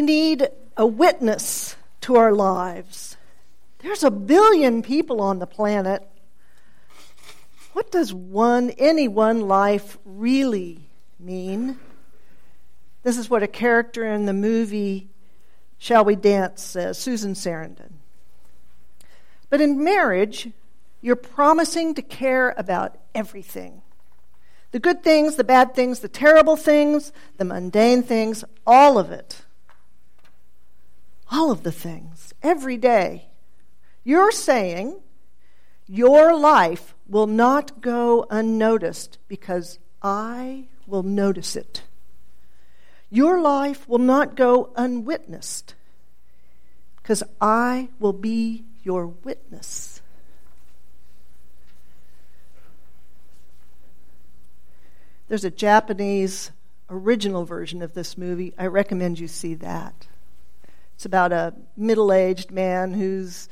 we need a witness to our lives. There's a billion people on the planet. What does one, any one life really mean? This is what a character in the movie Shall We Dance says, Susan Sarandon. But in marriage, you're promising to care about everything the good things, the bad things, the terrible things, the mundane things, all of it. All of the things, every day. You're saying your life will not go unnoticed because I will notice it. Your life will not go unwitnessed because I will be your witness. There's a Japanese original version of this movie. I recommend you see that. It's about a middle aged man who's,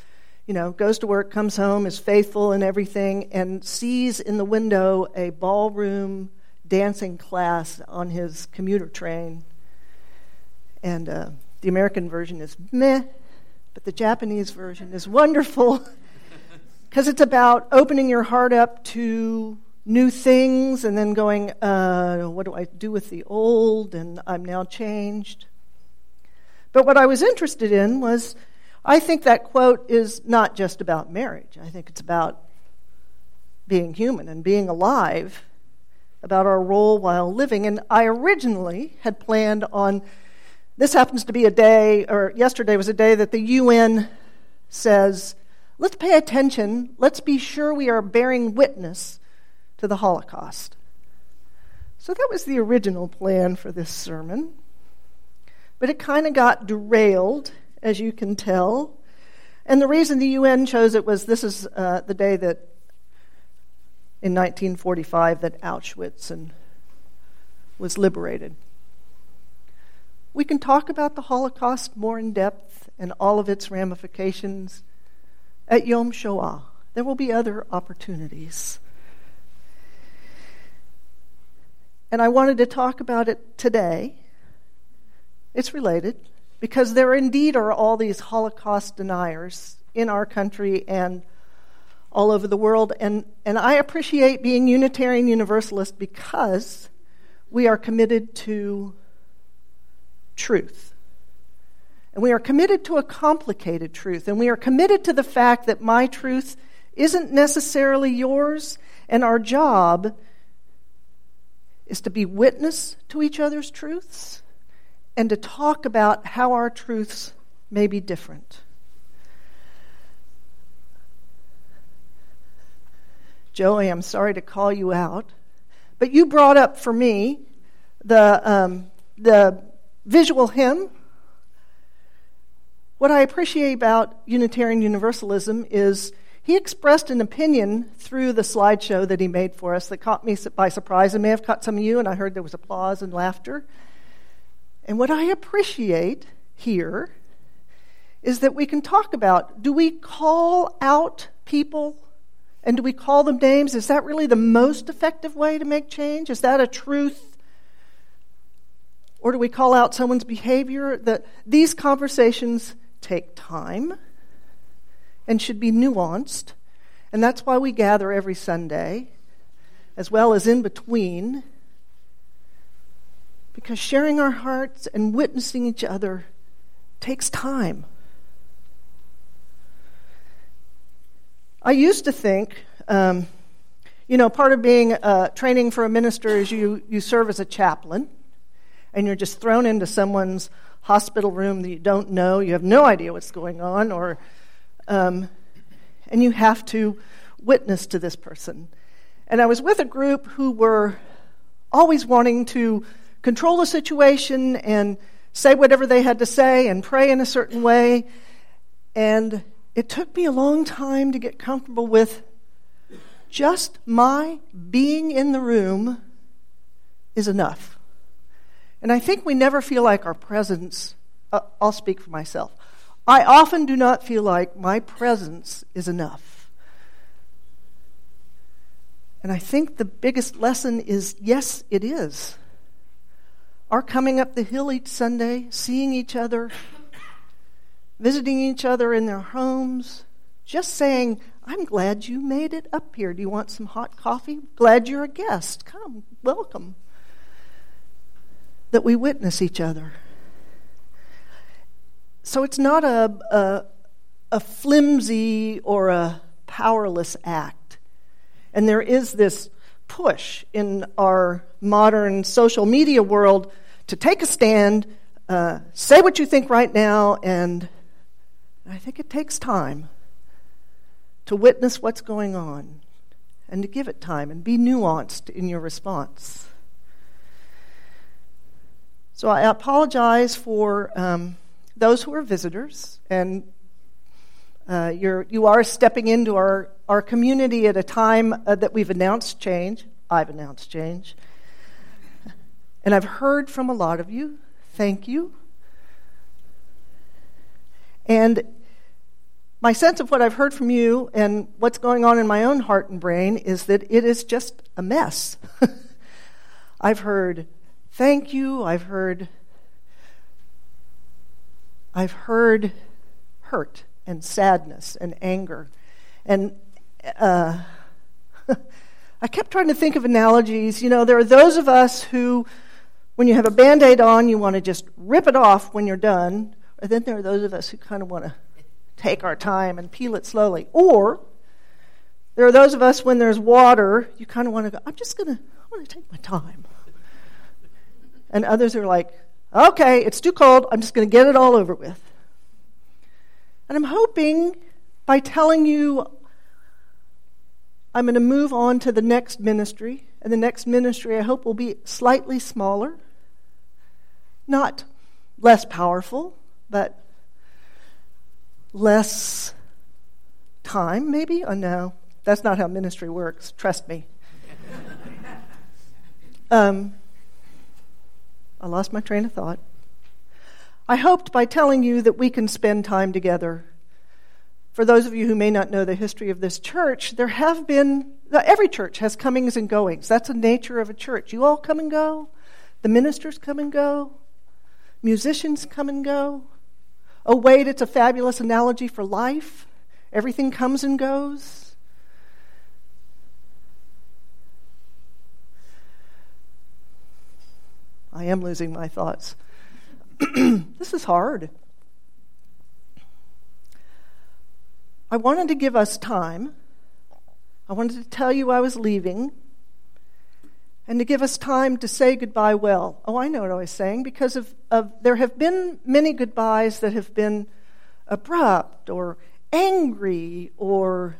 you know, goes to work, comes home, is faithful and everything, and sees in the window a ballroom dancing class on his commuter train. And uh, the American version is meh, but the Japanese version is wonderful because it's about opening your heart up to new things and then going, uh, what do I do with the old? And I'm now changed. But what I was interested in was I think that quote is not just about marriage. I think it's about being human and being alive, about our role while living. And I originally had planned on this happens to be a day, or yesterday was a day that the UN says, let's pay attention, let's be sure we are bearing witness to the Holocaust. So that was the original plan for this sermon. But it kind of got derailed, as you can tell. And the reason the UN chose it was this is uh, the day that, in 1945, that Auschwitz and, was liberated. We can talk about the Holocaust more in depth and all of its ramifications at Yom Shoah. There will be other opportunities. And I wanted to talk about it today it's related because there indeed are all these Holocaust deniers in our country and all over the world. And, and I appreciate being Unitarian Universalist because we are committed to truth. And we are committed to a complicated truth. And we are committed to the fact that my truth isn't necessarily yours. And our job is to be witness to each other's truths and to talk about how our truths may be different. Joey, I'm sorry to call you out, but you brought up for me the, um, the visual hymn. What I appreciate about Unitarian Universalism is he expressed an opinion through the slideshow that he made for us that caught me by surprise and may have caught some of you, and I heard there was applause and laughter. And what I appreciate here is that we can talk about do we call out people and do we call them names? Is that really the most effective way to make change? Is that a truth? Or do we call out someone's behavior? That these conversations take time and should be nuanced. And that's why we gather every Sunday, as well as in between because sharing our hearts and witnessing each other takes time. I used to think, um, you know, part of being uh, training for a minister is you, you serve as a chaplain and you're just thrown into someone's hospital room that you don't know, you have no idea what's going on, or um, and you have to witness to this person. And I was with a group who were always wanting to control the situation and say whatever they had to say and pray in a certain way. And it took me a long time to get comfortable with just my being in the room is enough. And I think we never feel like our presence, uh, I'll speak for myself. I often do not feel like my presence is enough. And I think the biggest lesson is yes, it is. Our coming up the hill each Sunday, seeing each other, visiting each other in their homes, just saying, I'm glad you made it up here. Do you want some hot coffee? Glad you're a guest. Come, welcome. That we witness each other. So it's not a, a, a flimsy or a powerless act. And there is this push in our modern social media world to take a stand, uh, say what you think right now, and I think it takes time to witness what's going on and to give it time and be nuanced in your response. So I apologize for um, those who are visitors, and uh, you're, you are stepping into our, our community at a time uh, that we've announced change. I've announced change. And I've heard from a lot of you. Thank you. And my sense of what I've heard from you and what's going on in my own heart and brain is that it is just a mess. I've heard thank you. I've heard I've heard hurt and sadness and anger. And uh, I kept trying to think of analogies. You know, there are those of us who, when you have a band aid on, you want to just rip it off when you're done. And then there are those of us who kind of want to take our time and peel it slowly. Or there are those of us when there's water, you kind of want to go, I'm just going to, I want to take my time. And others are like, okay, it's too cold, I'm just going to get it all over with. And I'm hoping by telling you I'm going to move on to the next ministry, and the next ministry I hope will be slightly smaller, not less powerful, but less time, maybe? Oh, no, that's not how ministry works. Trust me. um, I lost my train of thought. I hoped by telling you that we can spend time together. For those of you who may not know the history of this church, there have been, every church has comings and goings. That's the nature of a church. You all come and go, the ministers come and go, musicians come and go. Oh, wait, it's a fabulous analogy for life. Everything comes and goes. I am losing my thoughts. this is hard. I wanted to give us time. I wanted to tell you I was leaving and to give us time to say goodbye well. Oh, I know what I was saying, because of, of there have been many goodbyes that have been abrupt or angry or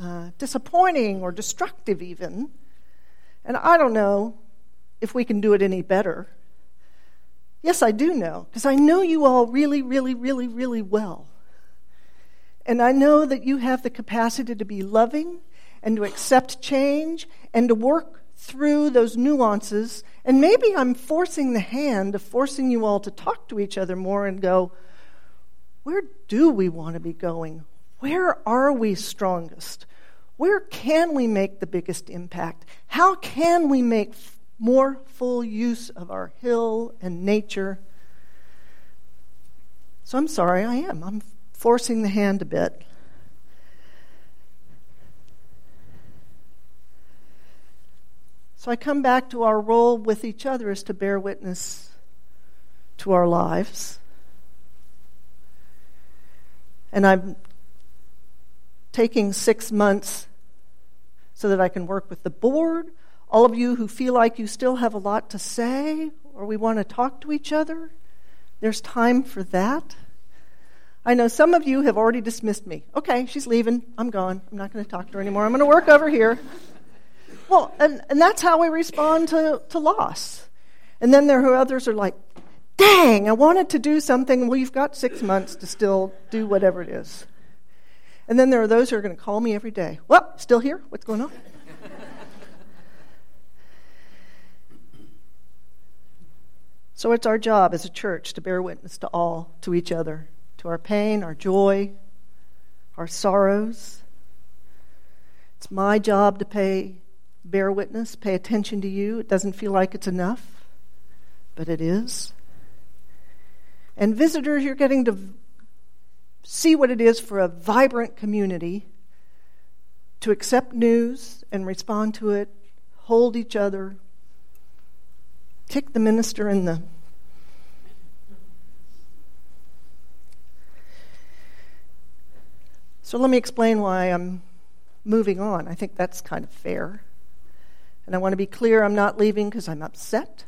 uh, disappointing or destructive, even. And I don't know if we can do it any better. Yes, I do know, because I know you all really, really, really, really well. And I know that you have the capacity to be loving and to accept change and to work through those nuances. And maybe I'm forcing the hand of forcing you all to talk to each other more and go, where do we want to be going? Where are we strongest? Where can we make the biggest impact? How can we make more full use of our hill and nature? So I'm sorry, I am. I'm forcing the hand a bit. So I come back to our role with each other is to bear witness to our lives. And I'm taking six months so that I can work with the board. All of you who feel like you still have a lot to say or we want to talk to each other, there's time for that. I know some of you have already dismissed me. Okay, she's leaving. I'm gone. I'm not going to talk to her anymore. I'm going to work over here. Well, and, and that's how we respond to, to loss. And then there are others are like, dang, I wanted to do something. Well, you've got six months to still do whatever it is. And then there are those who are going to call me every day. Well, still here? What's going on? so it's our job as a church to bear witness to all, to each other, to our pain, our joy, our sorrows. It's my job to pay bear witness, pay attention to you. It doesn't feel like it's enough. but it is. And visitors, you're getting to see what it is for a vibrant community to accept news and respond to it, hold each other, kick the minister in the So let me explain why I'm moving on. I think that's kind of fair. And I want to be clear I'm not leaving because I'm upset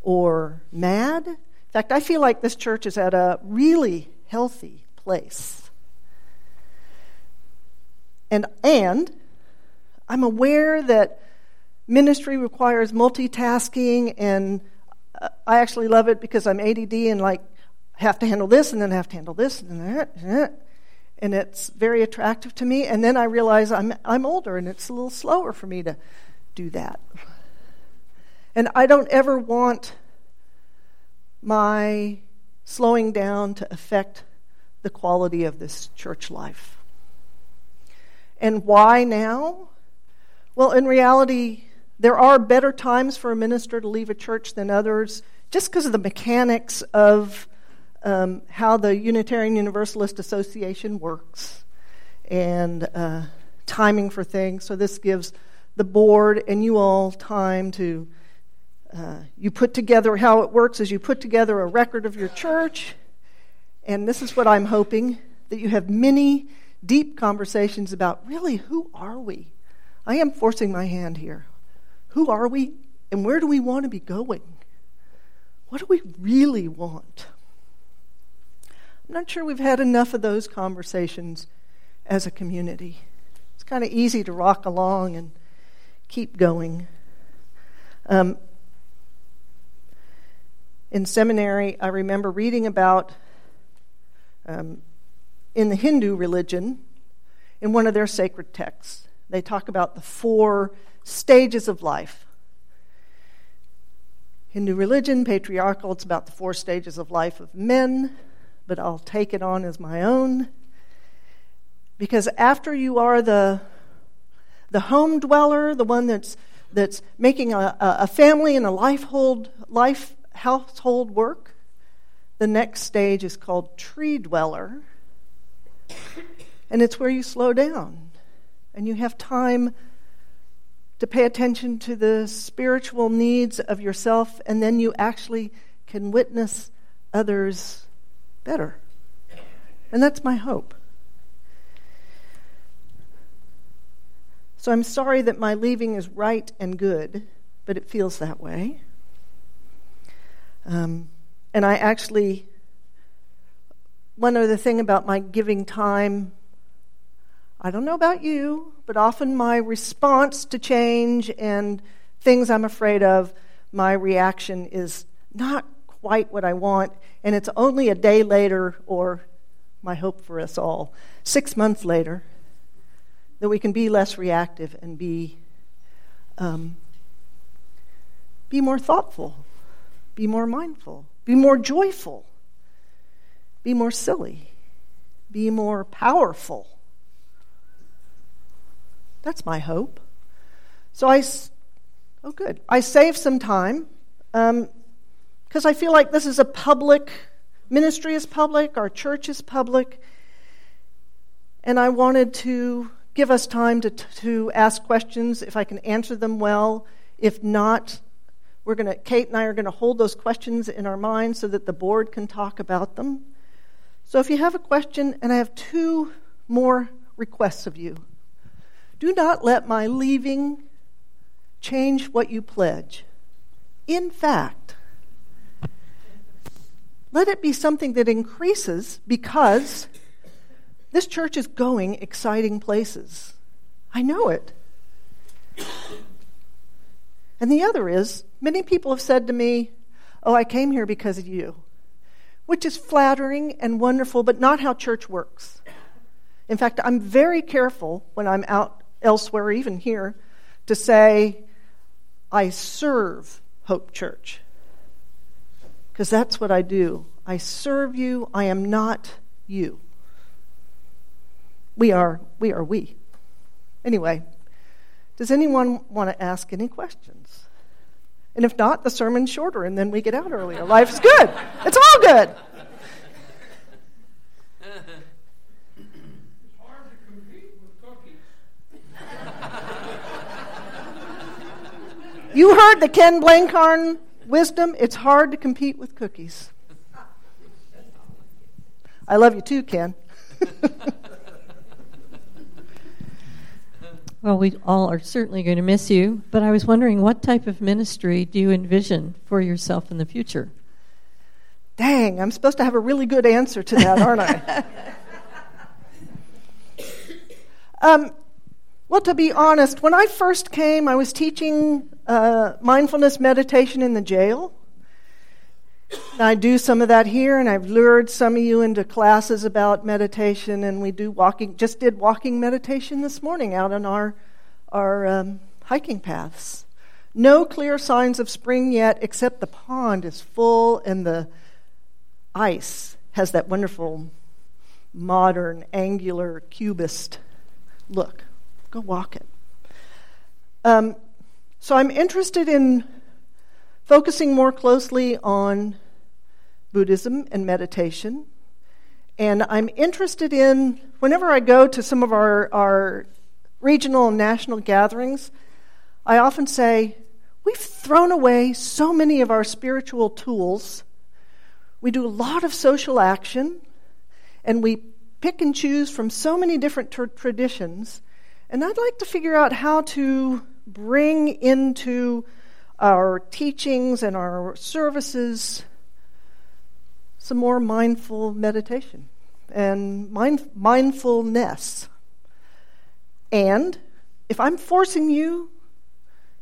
or mad. In fact, I feel like this church is at a really healthy place. And, and I'm aware that ministry requires multitasking, and uh, I actually love it because I'm ADD and like have to handle this and then have to handle this and that and it's very attractive to me. And then I realize I'm, I'm older and it's a little slower for me to do that. And I don't ever want my slowing down to affect the quality of this church life. And why now? Well, in reality, there are better times for a minister to leave a church than others just because of the mechanics of um, how the Unitarian Universalist Association works and uh, timing for things. So this gives the board and you all time to uh, you put together how it works is you put together a record of your church. And this is what i'm hoping that you have many deep conversations about really who are we? I am forcing my hand here. Who are we? And where do we want to be going? What do we really want I'm not sure we've had enough of those conversations as a community. It's kind of easy to rock along and keep going. Um, in seminary, I remember reading about um, in the Hindu religion, in one of their sacred texts, they talk about the four stages of life. Hindu religion, patriarchal, it's about the four stages of life of men but I'll take it on as my own. Because after you are the, the home dweller, the one that's, that's making a, a family and a life, hold, life household work, the next stage is called tree dweller. And it's where you slow down and you have time to pay attention to the spiritual needs of yourself, and then you actually can witness others better. And that's my hope. So I'm sorry that my leaving is right and good, but it feels that way. Um, and I actually, one other thing about my giving time, I don't know about you, but often my response to change and things I'm afraid of, my reaction is not quite what I want, and it's only a day later, or my hope for us all, six months later, that we can be less reactive and be, um, be more thoughtful, be more mindful, be more joyful, be more silly, be more powerful. That's my hope. So I, oh, good. I saved some time. Um, because I feel like this is a public, ministry is public, our church is public, and I wanted to give us time to, to ask questions if I can answer them well. If not, we're going to, Kate and I are going to hold those questions in our minds so that the board can talk about them. So if you have a question, and I have two more requests of you, do not let my leaving change what you pledge. In fact, let it be something that increases because this church is going exciting places. I know it. And the other is, many people have said to me, Oh, I came here because of you, which is flattering and wonderful, but not how church works. In fact, I'm very careful when I'm out elsewhere, even here, to say, I serve Hope Church because that's what I do. I serve you. I am not you. We are we are we. Anyway, does anyone want to ask any questions? And if not, the sermon's shorter and then we get out earlier. Life's good. It's all good. It's hard to compete with cookies. You heard the Ken Blancarn wisdom. It's hard to compete with cookies. I love you too, Ken. well, we all are certainly going to miss you, but I was wondering what type of ministry do you envision for yourself in the future? Dang, I'm supposed to have a really good answer to that, aren't I? um, well, to be honest, when I first came, I was teaching uh, mindfulness meditation in the jail. I do some of that here, and I've lured some of you into classes about meditation, and we do walking. Just did walking meditation this morning out on our our um, hiking paths. No clear signs of spring yet, except the pond is full, and the ice has that wonderful modern angular cubist look. Go walk it. Um, so I'm interested in focusing more closely on Buddhism and meditation. And I'm interested in, whenever I go to some of our, our regional and national gatherings, I often say, We've thrown away so many of our spiritual tools. We do a lot of social action, and we pick and choose from so many different tra- traditions and I'd like to figure out how to bring into our teachings and our services some more mindful meditation and mind, mindfulness. And if I'm forcing you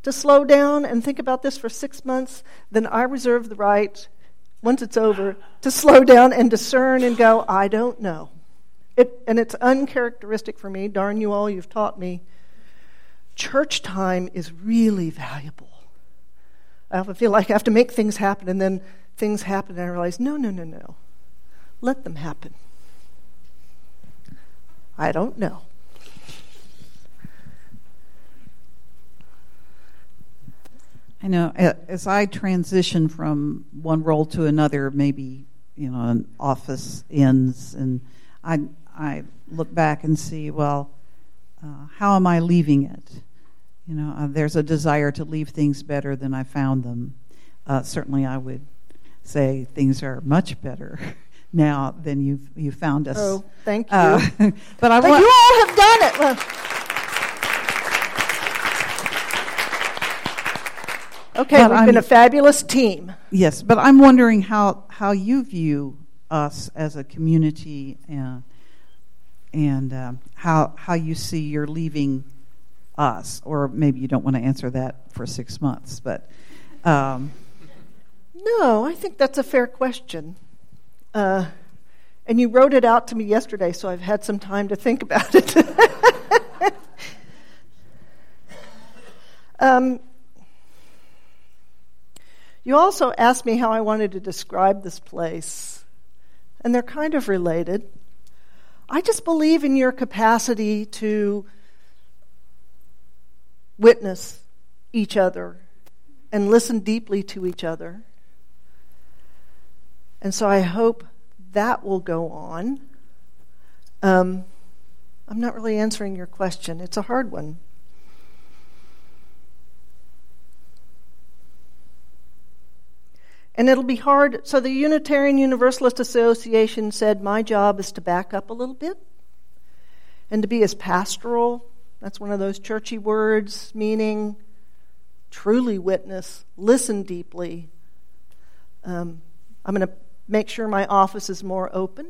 to slow down and think about this for six months, then I reserve the right, once it's over, to slow down and discern and go, I don't know. It, and it's uncharacteristic for me. Darn you all, you've taught me. Church time is really valuable. I often feel like I have to make things happen, and then things happen, and I realize, no, no, no, no. Let them happen. I don't know. I know as I transition from one role to another, maybe you know, an office ends, and I I look back and see, well, uh, how am I leaving it? You know, uh, there's a desire to leave things better than I found them. Uh, certainly, I would say things are much better now than you've you found us. Oh, thank you. Uh, but I but want you all have done it. Well, okay, we've I'm- been a fabulous team. yes, but I'm wondering how how you view us as a community and and um, how how you see you're leaving us, or maybe you don't want to answer that for six months, but. Um, No, I think that's a fair question. Uh, and you wrote it out to me yesterday, so I've had some time to think about it. um, you also asked me how I wanted to describe this place, and they're kind of related. I just believe in your capacity to witness each other and listen deeply to each other. And so I hope that will go on. Um, I'm not really answering your question, it's a hard one. And it'll be hard. So the Unitarian Universalist Association said, My job is to back up a little bit and to be as pastoral. That's one of those churchy words, meaning truly witness, listen deeply. Um, I'm going to make sure my office is more open.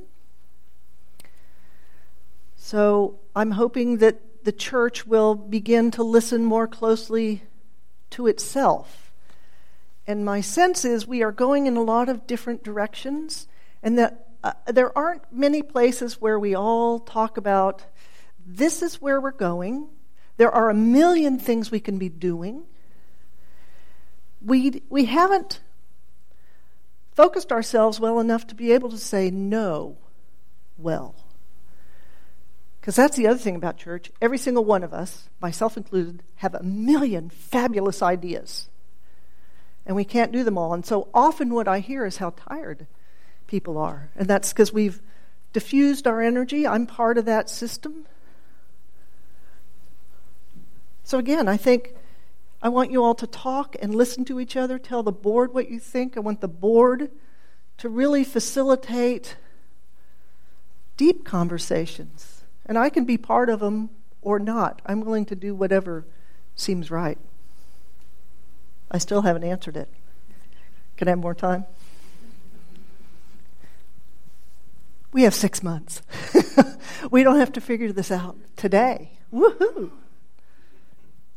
So I'm hoping that the church will begin to listen more closely to itself. And my sense is we are going in a lot of different directions, and that uh, there aren't many places where we all talk about this is where we're going. There are a million things we can be doing. We, we haven't focused ourselves well enough to be able to say no well. Because that's the other thing about church. Every single one of us, myself included, have a million fabulous ideas. And we can't do them all. And so often what I hear is how tired people are. And that's because we've diffused our energy. I'm part of that system. So again, I think I want you all to talk and listen to each other, tell the board what you think. I want the board to really facilitate deep conversations. And I can be part of them or not. I'm willing to do whatever seems right. I still haven't answered it. Can I have more time? We have six months. we don't have to figure this out today. Woohoo!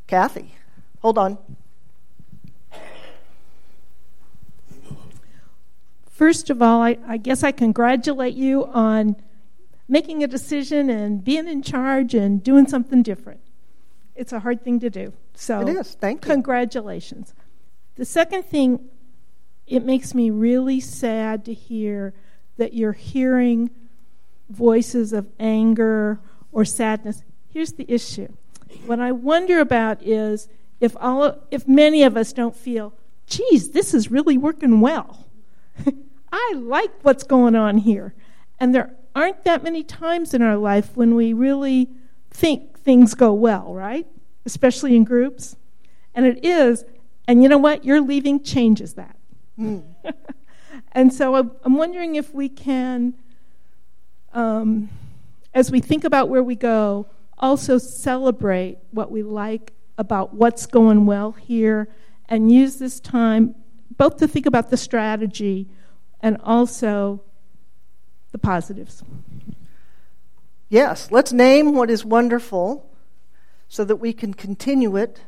Kathy, hold on. First of all, I, I, guess I congratulate you on making a decision and being in charge and doing something different. It's a hard thing to do. So it is. Thank you. Congratulations. The second thing, it makes me really sad to hear that you're hearing voices of anger or sadness. Here's the issue. What I wonder about is if all if many of us don't feel, geez, this is really working well. I like what's going on here. And there aren't that many times in our life when we really think things go well, right? Especially in groups. And it is, and you know what? You're leaving changes that. Mm. and so I'm wondering if we can, um, as we think about where we go, also celebrate what we like about what's going well here and use this time both to think about the strategy and also the positives. Yes, let's name what is wonderful so that we can continue it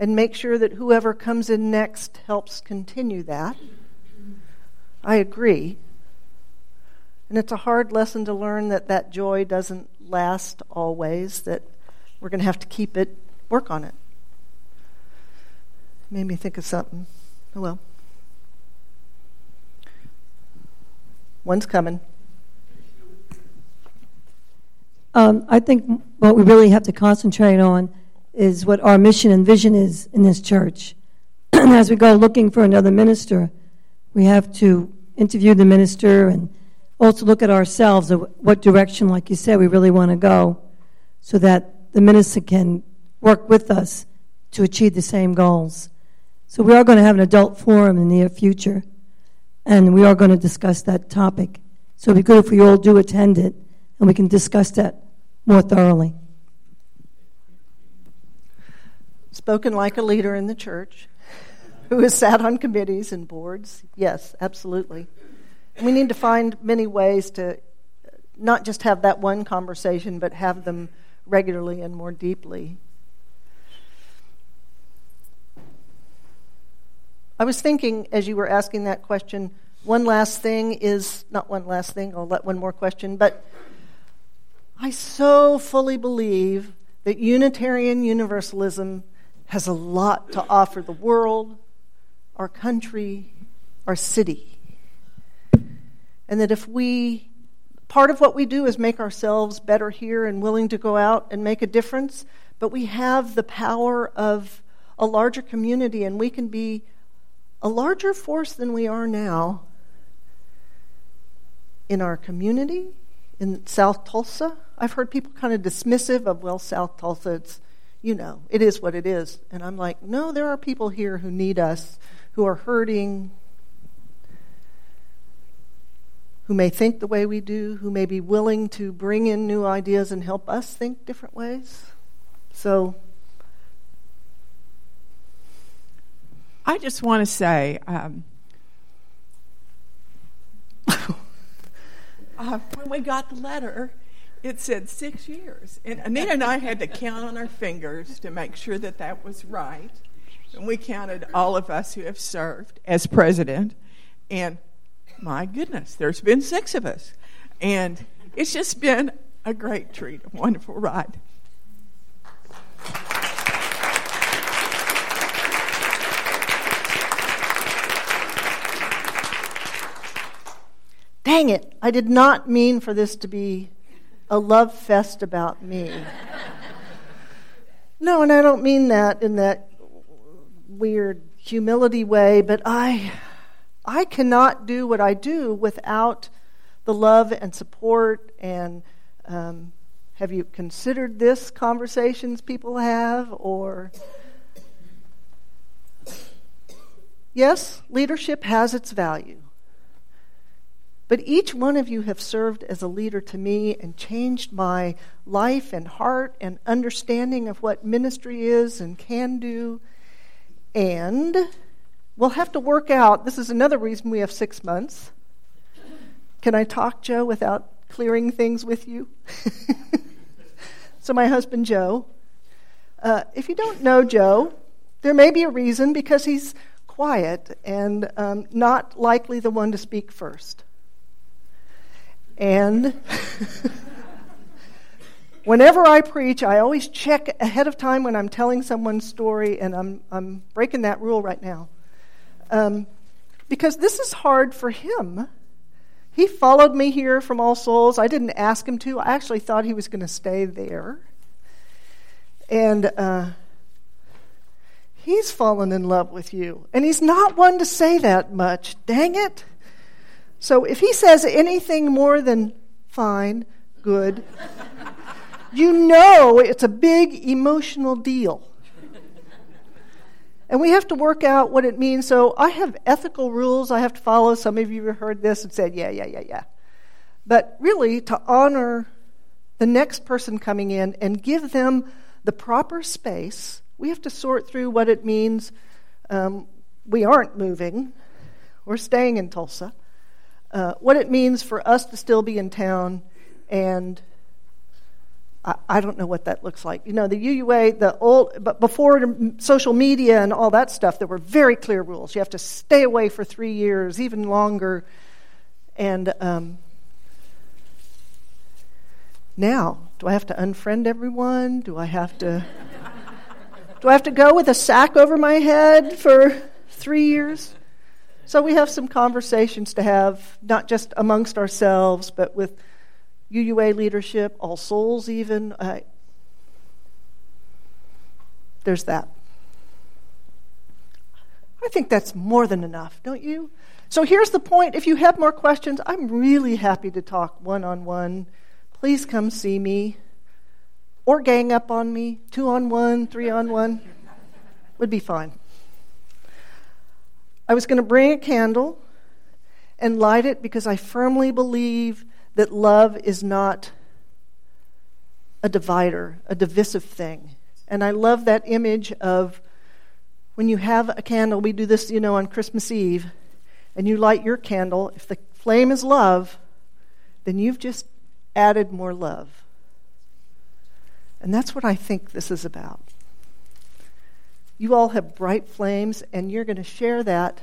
and make sure that whoever comes in next helps continue that. I agree. And it's a hard lesson to learn that that joy doesn't last always, that we're going to have to keep it, work on it. Made me think of something. Oh well. One's coming. Um, I think what we really have to concentrate on is what our mission and vision is in this church. and as we go looking for another minister, we have to interview the minister and also look at ourselves of what direction, like you said, we really want to go so that the minister can work with us to achieve the same goals. So we are going to have an adult forum in the near future, and we are going to discuss that topic. So it'd be good if we all do attend it, and we can discuss that more thoroughly. Spoken like a leader in the church who has sat on committees and boards. Yes, absolutely. We need to find many ways to not just have that one conversation, but have them regularly and more deeply. I was thinking as you were asking that question, one last thing is not one last thing, I'll let one more question, but I so fully believe that Unitarian Universalism has a lot to offer the world, our country, our city. And that if we, part of what we do is make ourselves better here and willing to go out and make a difference, but we have the power of a larger community and we can be a larger force than we are now in our community, in South Tulsa. I've heard people kind of dismissive of, well, South Tulsa, it's, you know, it is what it is. And I'm like, no, there are people here who need us, who are hurting, who may think the way we do, who may be willing to bring in new ideas and help us think different ways. So I just want to say um, uh, when we got the letter, it said six years. And Anita and I had to count on our fingers to make sure that that was right. And we counted all of us who have served as president. And my goodness, there's been six of us. And it's just been a great treat, a wonderful ride. Dang it, I did not mean for this to be a love fest about me. no, and I don't mean that in that weird humility way, but I, I cannot do what I do without the love and support and um, have you considered this conversations people have or yes leadership has its value but each one of you have served as a leader to me and changed my life and heart and understanding of what ministry is and can do and we'll have to work out this is another reason we have six months can I talk, Joe, without clearing things with you? so, my husband, Joe, uh, if you don't know Joe, there may be a reason because he's quiet and um, not likely the one to speak first. And whenever I preach, I always check ahead of time when I'm telling someone's story, and I'm, I'm breaking that rule right now. Um, because this is hard for him he followed me here from All Souls. I didn't ask him to. I actually thought he was going to stay there. And uh, he's fallen in love with you. And he's not one to say that much. Dang it. So if he says anything more than fine, good, you know it's a big emotional deal. And we have to work out what it means. So I have ethical rules I have to follow. Some of you have heard this and said, yeah, yeah, yeah, yeah. But really, to honor the next person coming in and give them the proper space, we have to sort through what it means. Um, we aren't moving, we're staying in Tulsa. Uh, what it means for us to still be in town and I, I don't know what that looks like. You know, the UUA, the old, but before social media and all that stuff, there were very clear rules. You have to stay away for three years, even longer. And um, now, do I have to unfriend everyone? Do I have to? do I have to go with a sack over my head for three years? So we have some conversations to have, not just amongst ourselves, but with UUA leadership, All Souls, even. Uh, there's that. I think that's more than enough, don't you? So here's the point. If you have more questions, I'm really happy to talk one on one. Please come see me or gang up on me, two on one, three on one. Would be fine. I was going to bring a candle and light it because I firmly believe that love is not a divider, a divisive thing. And I love that image of when you have a candle, we do this, you know, on Christmas Eve, and you light your candle. If the flame is love, then you've just added more love. And that's what I think this is about. You all have bright flames, and you're going to share that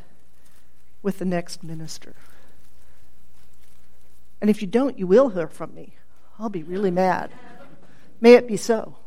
with the next minister. And if you don't, you will hear from me. I'll be really mad. May it be so.